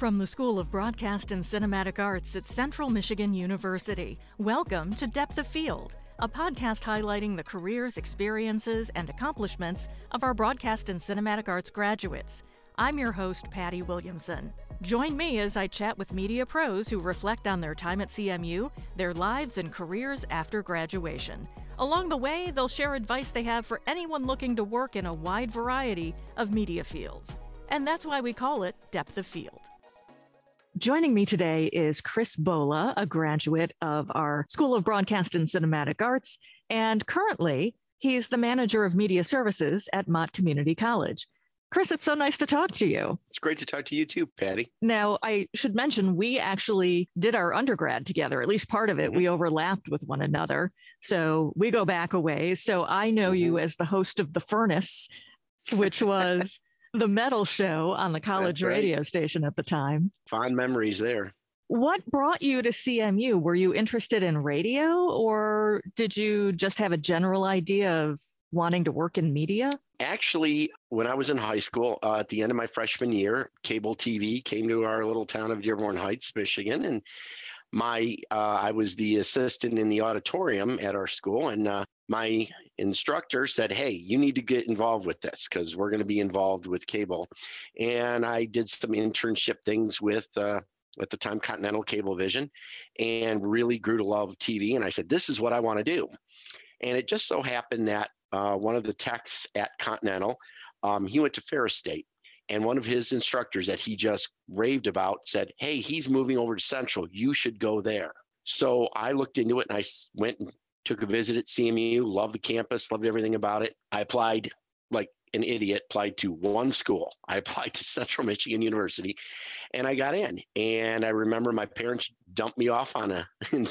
From the School of Broadcast and Cinematic Arts at Central Michigan University, welcome to Depth of Field, a podcast highlighting the careers, experiences, and accomplishments of our broadcast and cinematic arts graduates. I'm your host, Patty Williamson. Join me as I chat with media pros who reflect on their time at CMU, their lives and careers after graduation. Along the way, they'll share advice they have for anyone looking to work in a wide variety of media fields. And that's why we call it Depth of Field. Joining me today is Chris Bola, a graduate of our School of Broadcast and Cinematic Arts, and currently he's the manager of media services at Mott Community College. Chris, it's so nice to talk to you. It's great to talk to you too, Patty. Now, I should mention we actually did our undergrad together, at least part of it. Mm-hmm. We overlapped with one another. So we go back a ways. So I know mm-hmm. you as the host of The Furnace, which was the metal show on the college right. radio station at the time. Fond memories there. What brought you to CMU? Were you interested in radio or did you just have a general idea of wanting to work in media? Actually, when I was in high school, uh, at the end of my freshman year, cable TV came to our little town of Dearborn Heights, Michigan, and my uh, I was the assistant in the auditorium at our school, and uh, my instructor said, "Hey, you need to get involved with this because we're going to be involved with cable." And I did some internship things with. Uh, at the time, Continental Cablevision, and really grew to love TV. And I said, "This is what I want to do." And it just so happened that uh, one of the techs at Continental, um, he went to Ferris State, and one of his instructors that he just raved about said, Hey, he's moving over to Central. You should go there. So I looked into it and I went and took a visit at CMU, loved the campus, loved everything about it. I applied like an idiot, applied to one school. I applied to Central Michigan University and I got in. And I remember my parents dumped me off on a in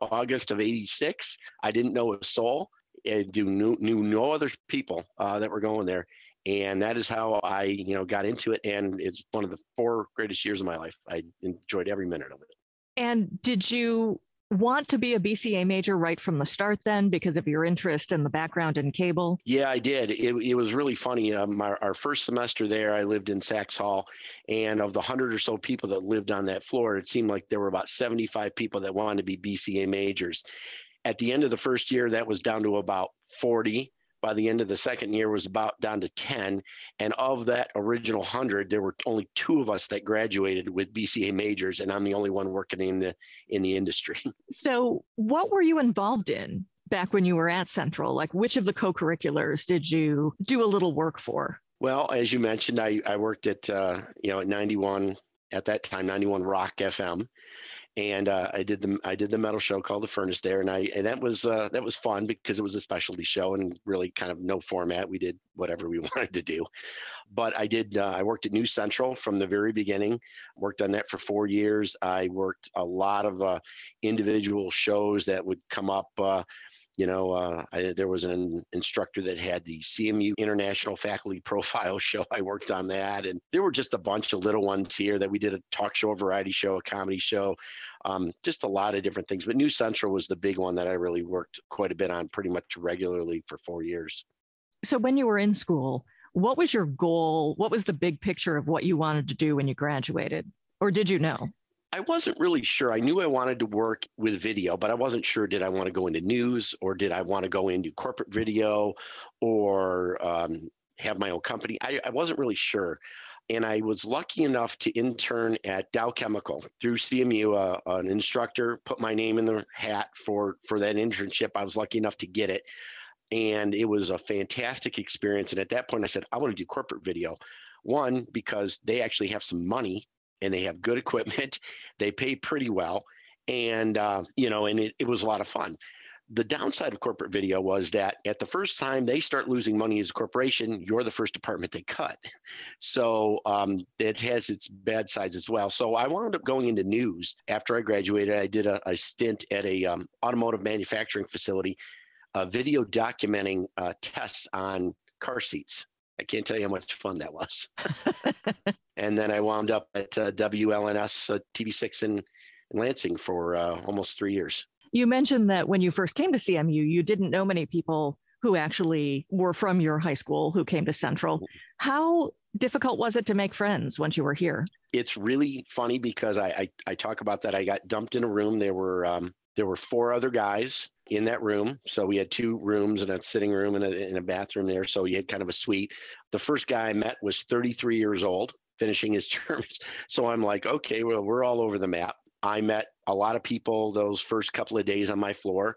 August of 86. I didn't know a soul. I knew, knew no other people uh, that were going there and that is how I, you know, got into it. And it's one of the four greatest years of my life. I enjoyed every minute of it. And did you want to be a BCA major right from the start then because of your interest in the background in cable? Yeah, I did. It, it was really funny. Um, our, our, first semester there, I lived in Saxe Hall, and of the hundred or so people that lived on that floor, it seemed like there were about 75 people that wanted to be BCA majors. At the end of the first year, that was down to about 40 by the end of the second year was about down to 10 and of that original 100 there were only two of us that graduated with bca majors and i'm the only one working in the in the industry. So what were you involved in back when you were at central? Like which of the co-curriculars did you do a little work for? Well as you mentioned i, I worked at uh, you know at 91 at that time 91 rock fm and uh, I did the I did the metal show called the Furnace there, and I and that was uh, that was fun because it was a specialty show and really kind of no format. We did whatever we wanted to do, but I did uh, I worked at News Central from the very beginning. Worked on that for four years. I worked a lot of uh, individual shows that would come up uh, you know, uh, I, there was an instructor that had the CMU International Faculty Profile Show. I worked on that, and there were just a bunch of little ones here that we did a talk show, a variety show, a comedy show, um, just a lot of different things. But News Central was the big one that I really worked quite a bit on, pretty much regularly for four years. So, when you were in school, what was your goal? What was the big picture of what you wanted to do when you graduated, or did you know? I wasn't really sure. I knew I wanted to work with video, but I wasn't sure did I want to go into news or did I want to go into corporate video or um, have my own company. I, I wasn't really sure. And I was lucky enough to intern at Dow Chemical through CMU. Uh, an instructor put my name in the hat for for that internship. I was lucky enough to get it, and it was a fantastic experience. And at that point, I said, I want to do corporate video. One because they actually have some money and they have good equipment. They pay pretty well, and uh, you know, and it, it was a lot of fun. The downside of corporate video was that at the first time they start losing money as a corporation, you're the first department they cut. So um, it has its bad sides as well. So I wound up going into news after I graduated. I did a, a stint at a um, automotive manufacturing facility, uh, video documenting uh, tests on car seats. I can't tell you how much fun that was. and then I wound up at uh, WLNS uh, TV6 in, in Lansing for uh, almost three years. You mentioned that when you first came to CMU, you didn't know many people who actually were from your high school who came to Central. How difficult was it to make friends once you were here? It's really funny because I I, I talk about that. I got dumped in a room. There were um, there were four other guys in that room. So we had two rooms and a sitting room and a, and a bathroom there. So you had kind of a suite. The first guy I met was 33 years old, finishing his terms. So I'm like, okay, well, we're all over the map. I met a lot of people those first couple of days on my floor.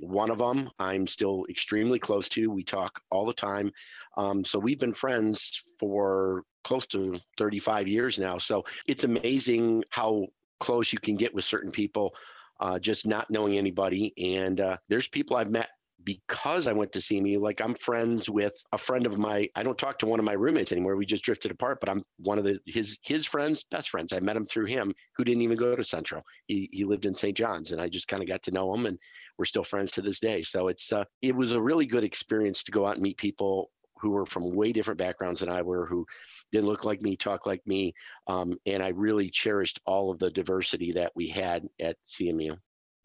One of them I'm still extremely close to. We talk all the time. Um, so we've been friends for close to 35 years now. So it's amazing how close you can get with certain people uh, just not knowing anybody. And uh, there's people I've met because I went to CMU. Like I'm friends with a friend of my. I don't talk to one of my roommates anymore. We just drifted apart. But I'm one of the his his friends, best friends. I met him through him, who didn't even go to Central. He he lived in St. John's, and I just kind of got to know him, and we're still friends to this day. So it's uh, it was a really good experience to go out and meet people who were from way different backgrounds than I were, who didn't look like me, talk like me. Um, and I really cherished all of the diversity that we had at CMU.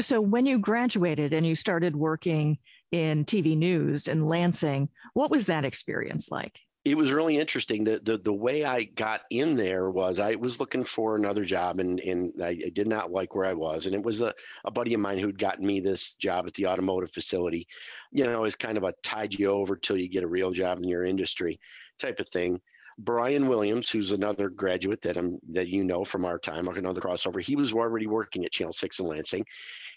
So, when you graduated and you started working in TV news in Lansing, what was that experience like? It was really interesting. The, the the way I got in there was I was looking for another job and and I, I did not like where I was. And it was a, a buddy of mine who'd gotten me this job at the automotive facility. You know, it's kind of a tide you over till you get a real job in your industry type of thing. Brian Williams, who's another graduate that I'm that you know from our time, another crossover, he was already working at Channel Six in Lansing,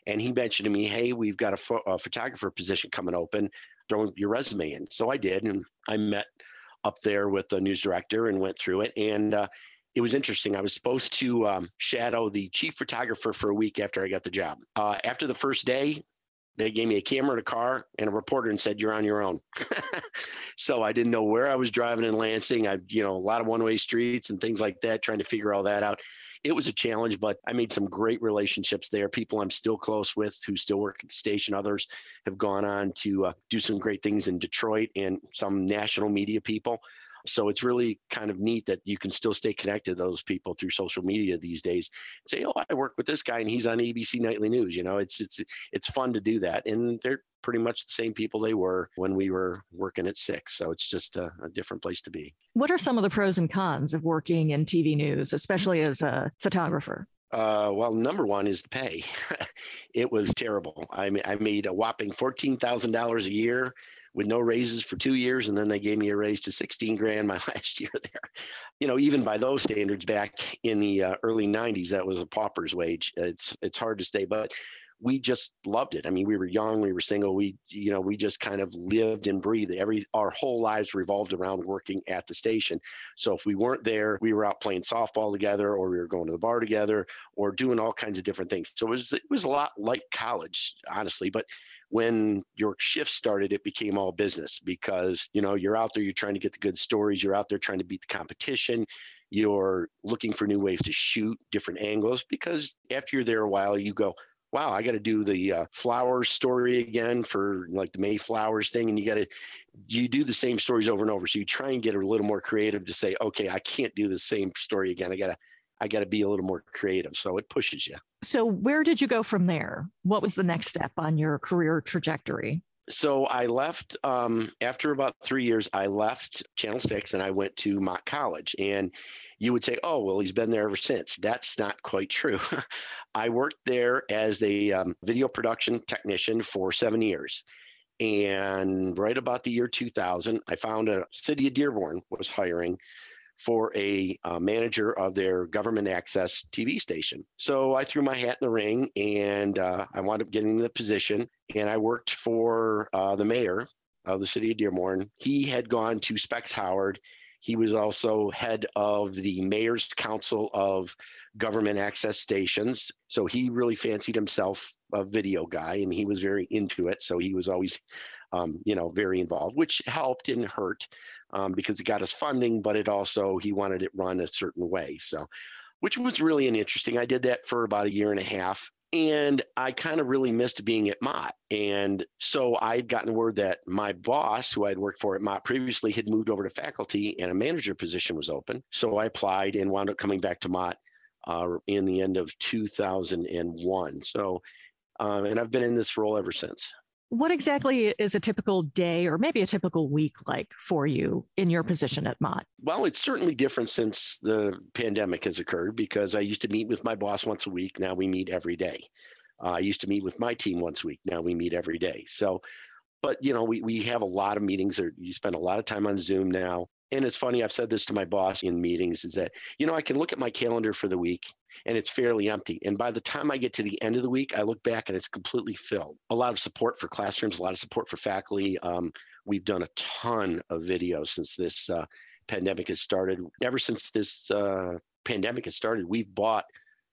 and he mentioned to me, "Hey, we've got a, a photographer position coming open. Throw your resume in." So I did, and I met up there with the news director and went through it, and uh, it was interesting. I was supposed to um, shadow the chief photographer for a week after I got the job. Uh, after the first day, they gave me a camera and a car and a reporter and said, You're on your own. so I didn't know where I was driving in Lansing. I, you know, a lot of one way streets and things like that, trying to figure all that out. It was a challenge, but I made some great relationships there. People I'm still close with who still work at the station. Others have gone on to uh, do some great things in Detroit and some national media people. So it's really kind of neat that you can still stay connected to those people through social media these days. Say, oh, I work with this guy and he's on ABC Nightly News. You know, it's it's it's fun to do that, and they're pretty much the same people they were when we were working at six. So it's just a, a different place to be. What are some of the pros and cons of working in TV news, especially as a photographer? Uh, well, number one is the pay. it was terrible. I, mean, I made a whopping fourteen thousand dollars a year with no raises for two years, and then they gave me a raise to 16 grand my last year there. You know, even by those standards, back in the uh, early 90s, that was a pauper's wage. It's it's hard to stay, but we just loved it. I mean, we were young, we were single, we you know we just kind of lived and breathed. Every our whole lives revolved around working at the station. So if we weren't there, we were out playing softball together, or we were going to the bar together, or doing all kinds of different things. So it was it was a lot like college, honestly, but when your shift started, it became all business because, you know, you're out there, you're trying to get the good stories, you're out there trying to beat the competition, you're looking for new ways to shoot different angles because after you're there a while, you go, wow, I got to do the uh, flowers story again for like the Mayflowers thing. And you got to, you do the same stories over and over. So you try and get a little more creative to say, okay, I can't do the same story again. I got to, I got to be a little more creative. So it pushes you. So, where did you go from there? What was the next step on your career trajectory? So I left um, after about three years. I left Channel Six and I went to Mott College. And you would say, "Oh, well, he's been there ever since." That's not quite true. I worked there as a um, video production technician for seven years. And right about the year 2000, I found a city of Dearborn was hiring for a uh, manager of their government access TV station. So I threw my hat in the ring and uh, I wound up getting the position. And I worked for uh, the mayor of the city of Dearborn. He had gone to Specs Howard. He was also head of the mayor's council of government access stations. So he really fancied himself a video guy and he was very into it. So he was always, um, you know, very involved, which helped and hurt um, because it got us funding, but it also, he wanted it run a certain way. So, which was really an interesting. I did that for about a year and a half. And I kind of really missed being at Mott. And so I'd gotten word that my boss, who I'd worked for at Mott previously, had moved over to faculty and a manager position was open. So I applied and wound up coming back to Mott uh, in the end of 2001. So, um, and I've been in this role ever since. What exactly is a typical day or maybe a typical week like for you in your position at Mott? Well, it's certainly different since the pandemic has occurred because I used to meet with my boss once a week. Now we meet every day. Uh, I used to meet with my team once a week. Now we meet every day. So, but you know, we, we have a lot of meetings or you spend a lot of time on Zoom now. And it's funny, I've said this to my boss in meetings is that, you know, I can look at my calendar for the week and it's fairly empty. And by the time I get to the end of the week, I look back and it's completely filled. A lot of support for classrooms, a lot of support for faculty. Um, we've done a ton of videos since this uh, pandemic has started. Ever since this uh, pandemic has started, we've bought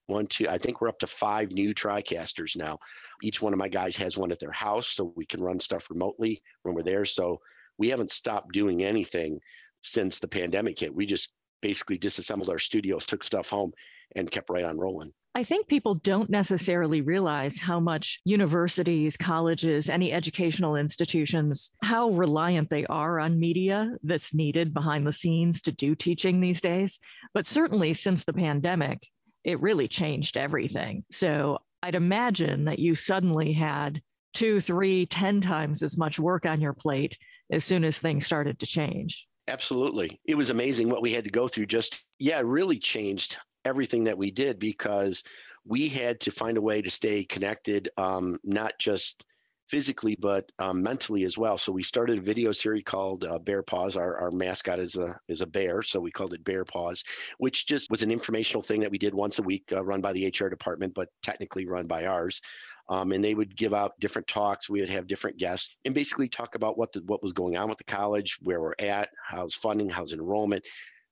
one, two, I think we're up to five new TriCasters now. Each one of my guys has one at their house so we can run stuff remotely when we're there. So we haven't stopped doing anything since the pandemic hit. We just basically disassembled our studios, took stuff home, and kept right on rolling. I think people don't necessarily realize how much universities, colleges, any educational institutions, how reliant they are on media that's needed behind the scenes to do teaching these days. But certainly since the pandemic, it really changed everything. So I'd imagine that you suddenly had two, three, ten times as much work on your plate as soon as things started to change. Absolutely. It was amazing what we had to go through. Just, yeah, really changed everything that we did because we had to find a way to stay connected, um, not just physically but um, mentally as well. So we started a video series called uh, Bear Paws. Our, our mascot is a is a bear, so we called it Bear Paws, which just was an informational thing that we did once a week, uh, run by the HR department, but technically run by ours. Um, and they would give out different talks. We would have different guests and basically talk about what the, what was going on with the college, where we're at, how's funding, how's enrollment,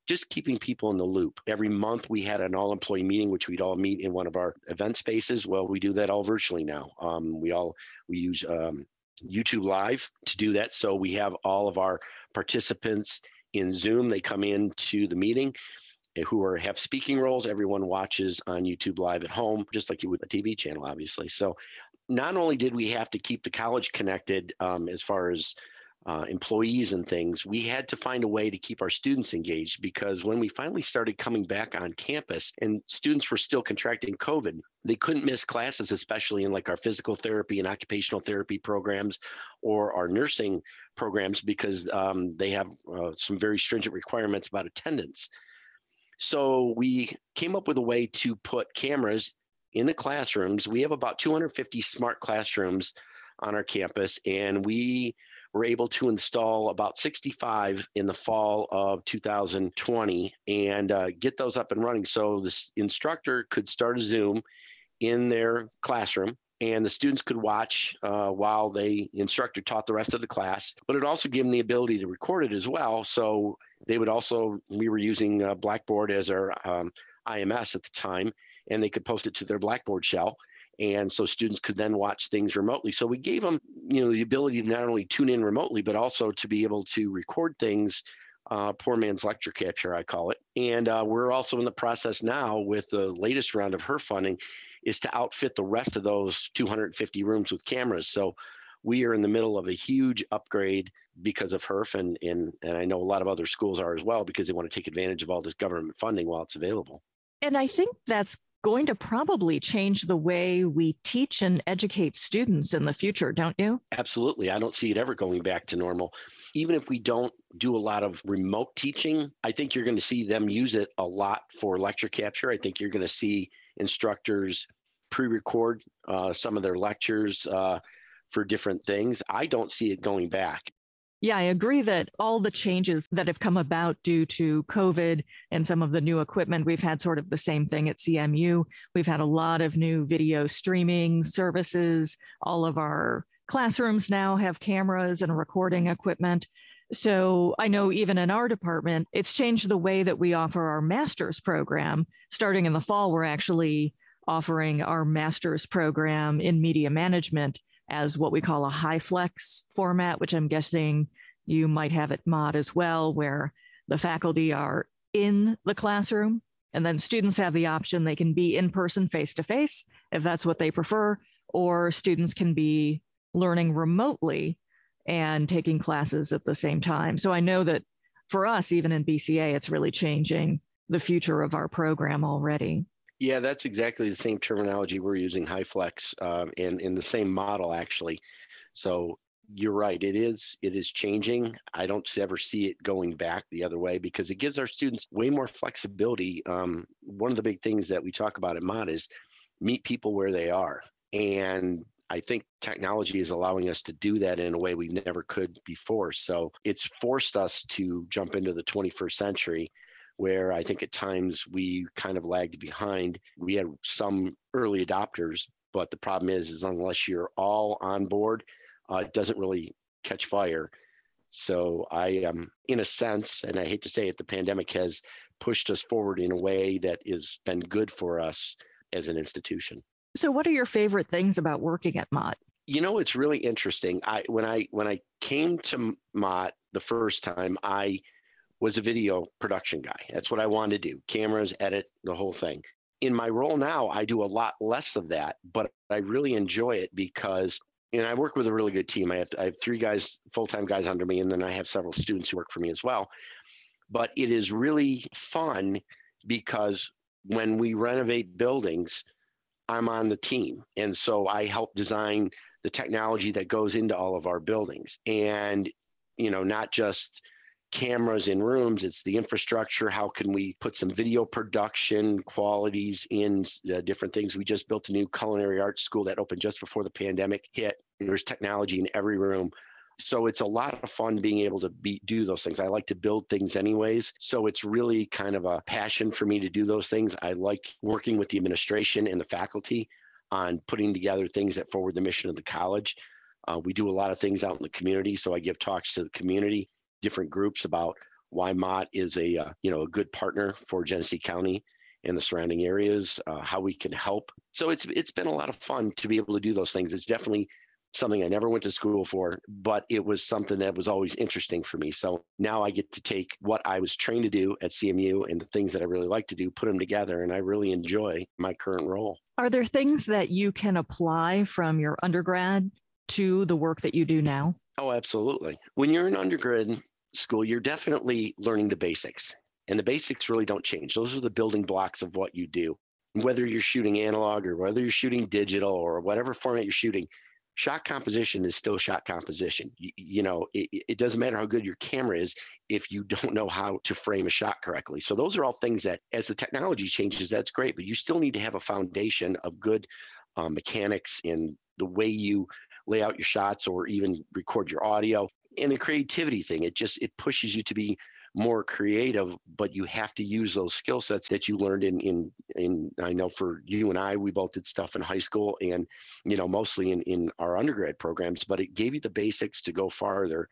just keeping people in the loop. Every month we had an all employee meeting, which we'd all meet in one of our event spaces. Well, we do that all virtually now. Um, we all we use um, YouTube Live to do that. So we have all of our participants in Zoom. They come into the meeting eh, who are have speaking roles. Everyone watches on YouTube Live at home, just like you would a TV channel, obviously. So not only did we have to keep the college connected um, as far as uh, employees and things, we had to find a way to keep our students engaged because when we finally started coming back on campus and students were still contracting COVID, they couldn't miss classes, especially in like our physical therapy and occupational therapy programs or our nursing programs because um, they have uh, some very stringent requirements about attendance. So we came up with a way to put cameras in the classrooms. We have about 250 smart classrooms on our campus, and we were able to install about 65 in the fall of 2020 and uh, get those up and running. So the instructor could start a Zoom in their classroom and the students could watch uh, while the instructor taught the rest of the class. But it also gave them the ability to record it as well. So they would also, we were using uh, Blackboard as our um, IMS at the time, and they could post it to their Blackboard shell and so students could then watch things remotely. So we gave them you know the ability to not only tune in remotely but also to be able to record things uh, poor man's lecture capture i call it. And uh, we're also in the process now with the latest round of HEERF funding is to outfit the rest of those 250 rooms with cameras. So we are in the middle of a huge upgrade because of HEERF and, and, and I know a lot of other schools are as well because they want to take advantage of all this government funding while it's available. And I think that's going to probably change the way we teach and educate students in the future, don't you? Absolutely. I don't see it ever going back to normal. Even if we don't do a lot of remote teaching, I think you're going to see them use it a lot for lecture capture. I think you're going to see instructors pre record uh, some of their lectures uh, for different things. I don't see it going back. Yeah, I agree that all the changes that have come about due to COVID and some of the new equipment, we've had sort of the same thing at CMU. We've had a lot of new video streaming services. All of our classrooms now have cameras and recording equipment. So I know even in our department, it's changed the way that we offer our master's program. Starting in the fall, we're actually offering our master's program in media management as what we call a HyFlex format, which I'm guessing you might have at Mott as well, where the faculty are in the classroom and then students have the option they can be in person face to face if that's what they prefer, or students can be learning remotely and taking classes at the same time. So I know that for us, even in BCA, it's really changing the future of our program already. Yeah, that's exactly the same terminology we're using, HyFlex, uh, and in the same model actually. So you're right. It is it is changing. I don't ever see it going back the other way because it gives our students way more flexibility. Um, one of the big things that we talk about at Mott is meet people where they are, and I think technology is allowing us to do that in a way we never could before. So it's forced us to jump into the 21st century where I think at times we kind of lagged behind. We had some early adopters, but the problem is, is unless you're all on board, uh, it doesn't really catch fire. So I am, um, in a sense, and I hate to say it, the pandemic has pushed us forward in a way that has been good for us as an institution. So, what are your favorite things about working at Mott? You know, it's really interesting. I when I when I came to Mott the first time, I was a video production guy. That's what I wanted to do: cameras, edit, the whole thing. In my role now, I do a lot less of that, but I really enjoy it because and I work with a really good team. I have I have three guys, full time guys under me, and then I have several students who work for me as well. But it is really fun because when we renovate buildings, I'm on the team, and so I help design the technology that goes into all of our buildings, and you know, not just cameras in rooms it's the infrastructure how can we put some video production qualities in uh, different things? We just built a new culinary arts school that opened just before the pandemic hit. There's technology in every room. So it's a lot of fun being able to be do those things. I like to build things anyways. So it's really kind of a passion for me to do those things. I like working with the administration and the faculty on putting together things that forward the mission of the college. Uh, we do a lot of things out in the community so i give talks to the community different groups about why Mott is a uh, you know a good partner for Genesee County and the surrounding areas, uh, how we can help. So it's it's been a lot of fun to be able to do those things. It's definitely something I never went to school for, but it was something that was always interesting for me. So now I get to take what I was trained to do at CMU and the things that I really like to do, put them together, and I really enjoy my current role. Are there things that you can apply from your undergrad to the work that you do now? Oh, absolutely. When you're an undergrad, school, you're definitely learning the basics. And the basics really don't change. Those are the building blocks of what you do. Whether you're shooting analog or whether you're shooting digital or whatever format you're shooting, shot composition is still shot composition. You, you know, it, it, doesn't matter how good your camera is if you don't know how to frame a shot correctly. So those are all things that, as the technology changes, that's great. But you still need to have a foundation of good um, mechanics in the way you lay out your shots or even record your audio and the creativity thing it just it pushes you to be more creative but you have to use those skill sets that you learned in in in i know for you and i we both did stuff in high school and you know mostly in in our undergrad programs but it gave you the basics to go farther.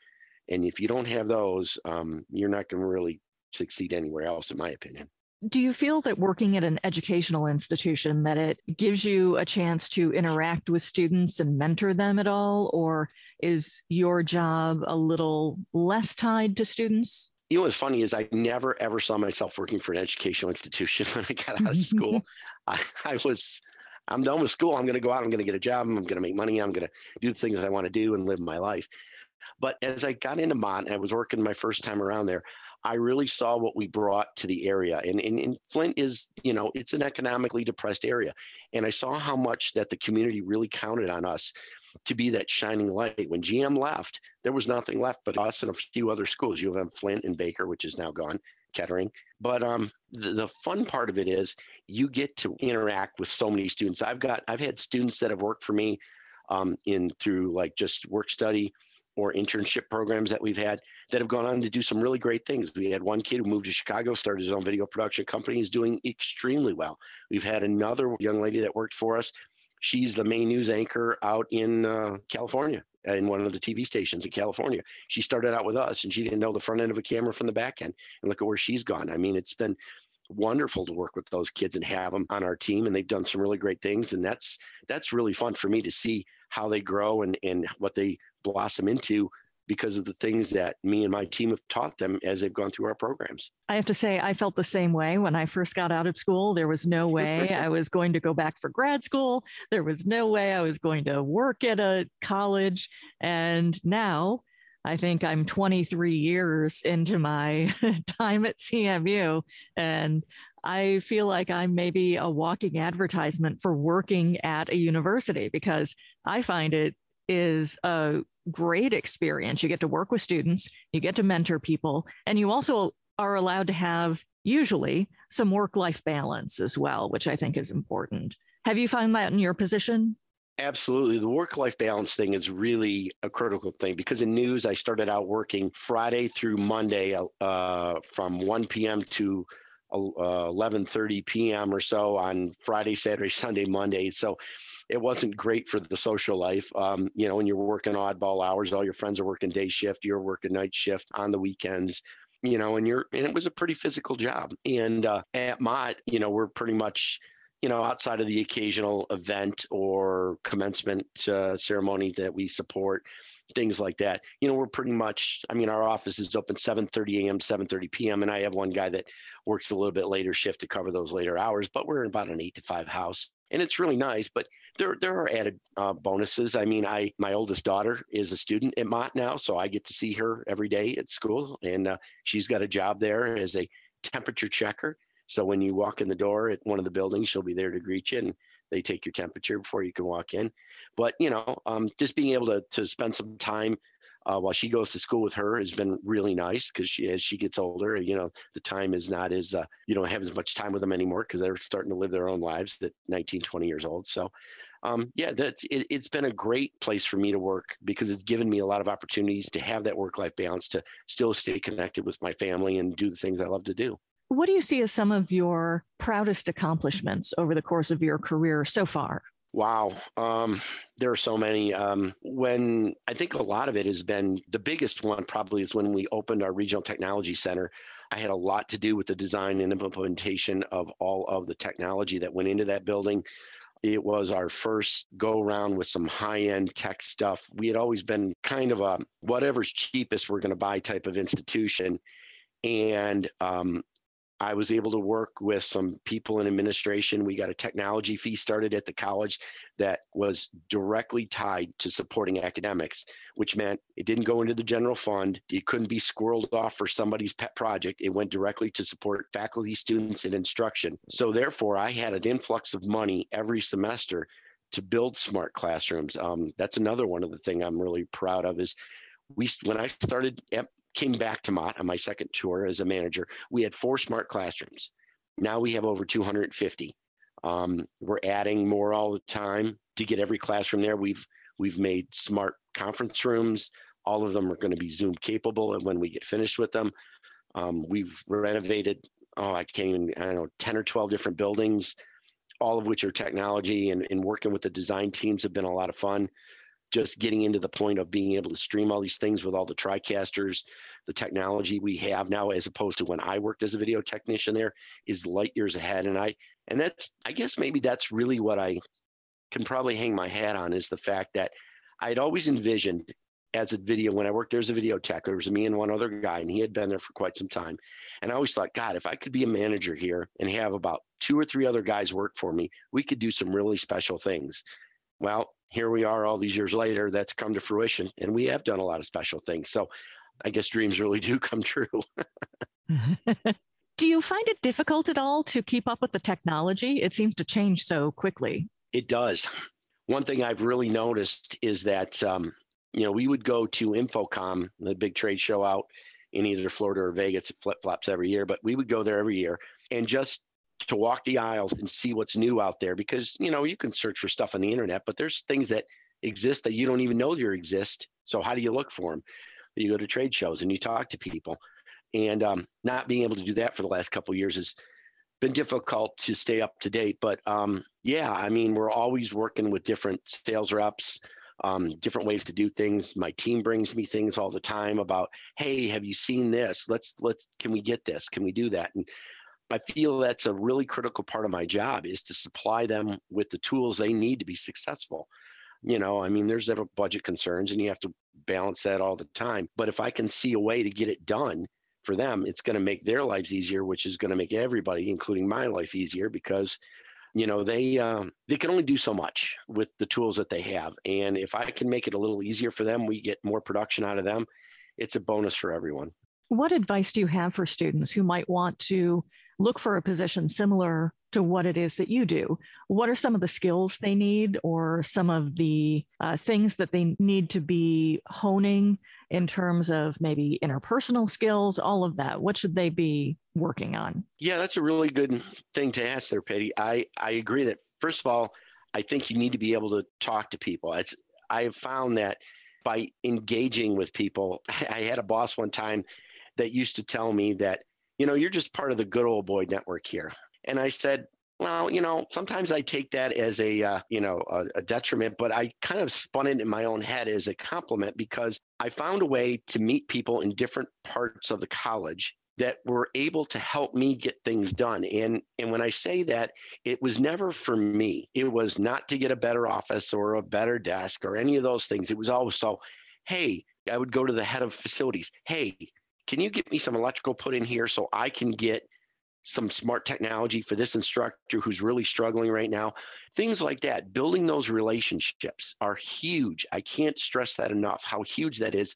And if you don't have those um, you're not going to really succeed anywhere else in my opinion. Do you feel that working at an educational institution that it gives you a chance to interact with students and mentor them at all or is your job a little less tied to students? You know what's funny is i never ever saw myself working for an educational institution when i got out of school. I, I was i'm done with school. I'm going to go out. I'm going to get a job. I'm going to make money. I'm going to do the things i want to do and live my life. But as i got into Mott and i was working my first time around there I really saw what we brought to the area. And, and, and Flint is, you know, it's an economically depressed area. And I saw how much that the community really counted on us to be that shining light. When GM left, there was nothing left but us and a few other schools. You have M Flint and Baker, which is now gone, Kettering. But um, the, the fun part of it is you get to interact with so many students. I've got, I've had students that have worked for me um, in through like just work study or internship programs that we've had that have gone on to do some really great things. We had one kid who moved to Chicago, started his own video production company, is doing extremely well. We've had another young lady that worked for us. She's the main news anchor out in uh, California, in one of the TV stations in California. She started out with us and she didn't know the front end of a camera from the back end. And look at where she's gone. I mean, it's been wonderful to work with those kids and have them on our team and they've done some really great things and that's that's really fun for me to see how they grow and and what they blossom into because of the things that me and my team have taught them as they've gone through our programs. I have to say, I felt the same way when I first got out of school. There was no way I was going to go back for grad school. There was no way I was going to work at a college. And now I think I'm 23 years into my time at CMU. And I feel like I'm maybe a walking advertisement for working at a university because I find it is a great experience. You get to work with students, you get to mentor people, and you also are allowed to have usually some work life balance as well, which I think is important. Have you found that in your position? Absolutely. The work life balance thing is really a critical thing because in news, I started out working Friday through Monday uh, from 1 p.m. to uh, 11:30 p.m. or so on Friday, Saturday, Sunday, Monday. So it wasn't great for the social life. Um, you know, when you're working oddball hours, all your friends are working day shift, you're working night shift on the weekends. You know, and you're and it was a pretty physical job. And uh, at Mott, you know, we're pretty much you know, outside of the occasional event or commencement uh, ceremony that we support, things like that. You know, we're pretty much. I mean, our office is open 7:30 a.m., 7:30 p.m., and I have one guy that works a little bit later shift to cover those later hours. But we're about an eight to five house, and it's really nice. But there there are added uh, bonuses. I mean, I my oldest daughter is a student at Mott now, so I get to see her every day at school, and uh, she's got a job there as a temperature checker so when you walk in the door at one of the buildings, she'll be there to greet you and they take your temperature before you can walk in. But you know, um, just being able to to spend some time uh, while she goes to school with her has been really nice because she as she gets older, you know, the time is not as uh, you don't have as much time with them anymore because they're starting to live their own lives at 19, 20 years old. So um, yeah, that's it, it's been a great place for me to work because it's given me a lot of opportunities to have that work life balance to still stay connected with my family and do the things I love to do. What do you see as some of your proudest accomplishments over the course of your career so far? Wow. Um, there are so many. Um, when I think a lot of it has been the biggest one, probably is when we opened our regional technology center. I had a lot to do with the design and implementation of all of the technology that went into that building. It was our first go around with some high end tech stuff. We had always been kind of a whatever's cheapest we're going to buy type of institution. And um, I was able to work with some people in administration. We got a technology fee started at the college that was directly tied to supporting academics, which meant it didn't go into the general fund. It couldn't be squirreled off for somebody's pet project. It went directly to support faculty, students, and instruction. So therefore, I had an influx of money every semester to build smart classrooms. Um, that's another one of the thing I'm really proud of is we when I started at came back to Mott on my second tour as a manager, we had four smart classrooms. Now we have over 250. Um, we're adding more all the time to get every classroom there. We've we've made smart conference rooms. All of them are going to be Zoom capable, and when we get finished with them, um, we've renovated. Oh, I can't even. I don't know, 10 or 12 different buildings, all of which are technology, and, and working with the design teams have been a lot of fun just getting into the point of being able to stream all these things with all the TriCasters, the technology we have now, as opposed to when I worked as a video technician there, is light years ahead. And I, and that's, I guess maybe that's really what I can probably hang my hat on is the fact that I'd always envisioned as a video when I worked there as a video tech, there was me and one other guy, and he had been there for quite some time. And I always thought, God, if I could be a manager here and have about two or three other guys work for me, we could do some really special things. Well, here we are all these years later, that's come to fruition. And we have done a lot of special things. So I guess dreams really do come true. do you find it difficult at all to keep up with the technology? It seems to change so quickly. It does. One thing I've really noticed is that, um, you know, we would go to InfoComm, the big trade show out in either Florida or Vegas. It flip flops every year, but we would go there every year and just to walk the aisles and see what's new out there because you know you can search for stuff on the internet but there's things that exist that you don't even know there exist. So how do you look for them you go to trade shows and you talk to people. And um, not being able to do that for the last couple years has been difficult to stay up to date but um, yeah i mean we're always working with different sales reps um, different ways to do things. My team brings me things all the time about hey have you seen this? Let's let's can we get this? Can we do that? And I feel that's a really critical part of my job is to supply them with the tools they need to be successful. You know, I mean, there's budget concerns and you have to balance that all the time. But if I can see a way to get it done for them, it's going to make their lives easier, which is going to make everybody, including my life, easier because you know they um, they can only do so much with the tools that they have and if i can make it a little easier for them we get more production out of them it's a bonus for everyone what advice do you have for students who might want to look for a position similar to what it is that you do. What are some of the skills they need, or some of the uh, things that they need to be honing in terms of maybe interpersonal skills, all of that? What should they be working on? Yeah, that's a really good thing to ask there, Patty. I, I agree that, first of all, I think you need to be able to talk to people. It's, I have found that by engaging with people, I had a boss one time that used to tell me that, you know, you're just part of the good old boy network here. And I said, well, you know, sometimes I take that as a, uh, you know, a, a, detriment, but I kind of spun it in my own head as a compliment because I found a way to meet people in different parts of the college that were able to help me get things done. And and when I say that, it was never for me. It was not to get a better office or a better desk or any of those things. It was always so, hey, I would go to the head of facilities. Hey, can you get me some electrical put in here so I can get some smart technology for this instructor who's really struggling right now. Things like that, building those relationships are huge. I can't stress that enough, how huge that is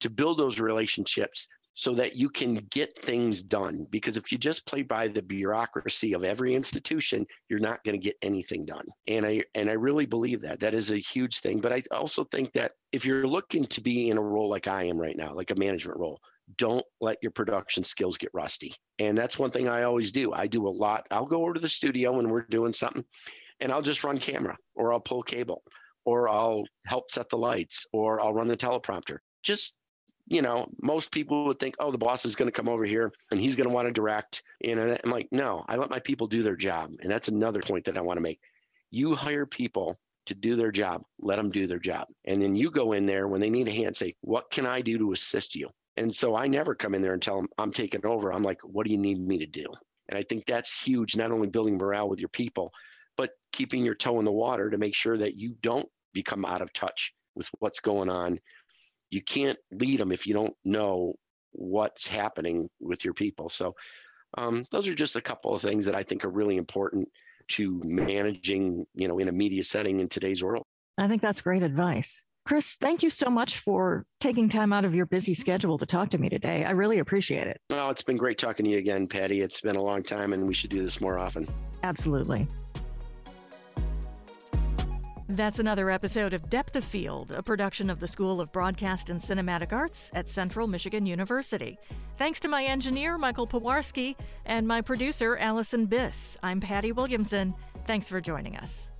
to build those relationships so that you can get things done. Because if you just play by the bureaucracy of every institution, you're not going to get anything done. And I and I really believe that. That is a huge thing. But I also think that if you're looking to be in a role like I am right now, like a management role, don't let your production skills get rusty. And that's one thing I always do. I do a lot. I'll go over to the studio when we're doing something and I'll just run camera or I'll pull cable or I'll help set the lights or I'll run the teleprompter. Just, you know, most people would think, oh, the boss is going to come over here and he's going to want to direct. And I'm like, no, I let my people do their job. And that's another point that I want to make. You hire people to do their job, let them do their job. And then you go in there when they need a hand, say, what can I do to assist you? And so I never come in there and tell them I'm taking over. I'm like, what do you need me to do? And I think that's huge, not only building morale with your people, but keeping your toe in the water to make sure that you don't become out of touch with what's going on. You can't lead them if you don't know what's happening with your people. So um, those are just a couple of things that I think are really important to managing, you know, in a media setting in today's world. I think that's great advice. Chris, thank you so much for taking time out of your busy schedule to talk to me today. I really appreciate it. Well, it's been great talking to you again, Patty. It's been a long time and we should do this more often. Absolutely. That's another episode of Depth of Field, a production of the School of Broadcast and Cinematic Arts at Central Michigan University. Thanks to my engineer, Michael Pawarski, and my producer, Allison Biss. I'm Patty Williamson. Thanks for joining us.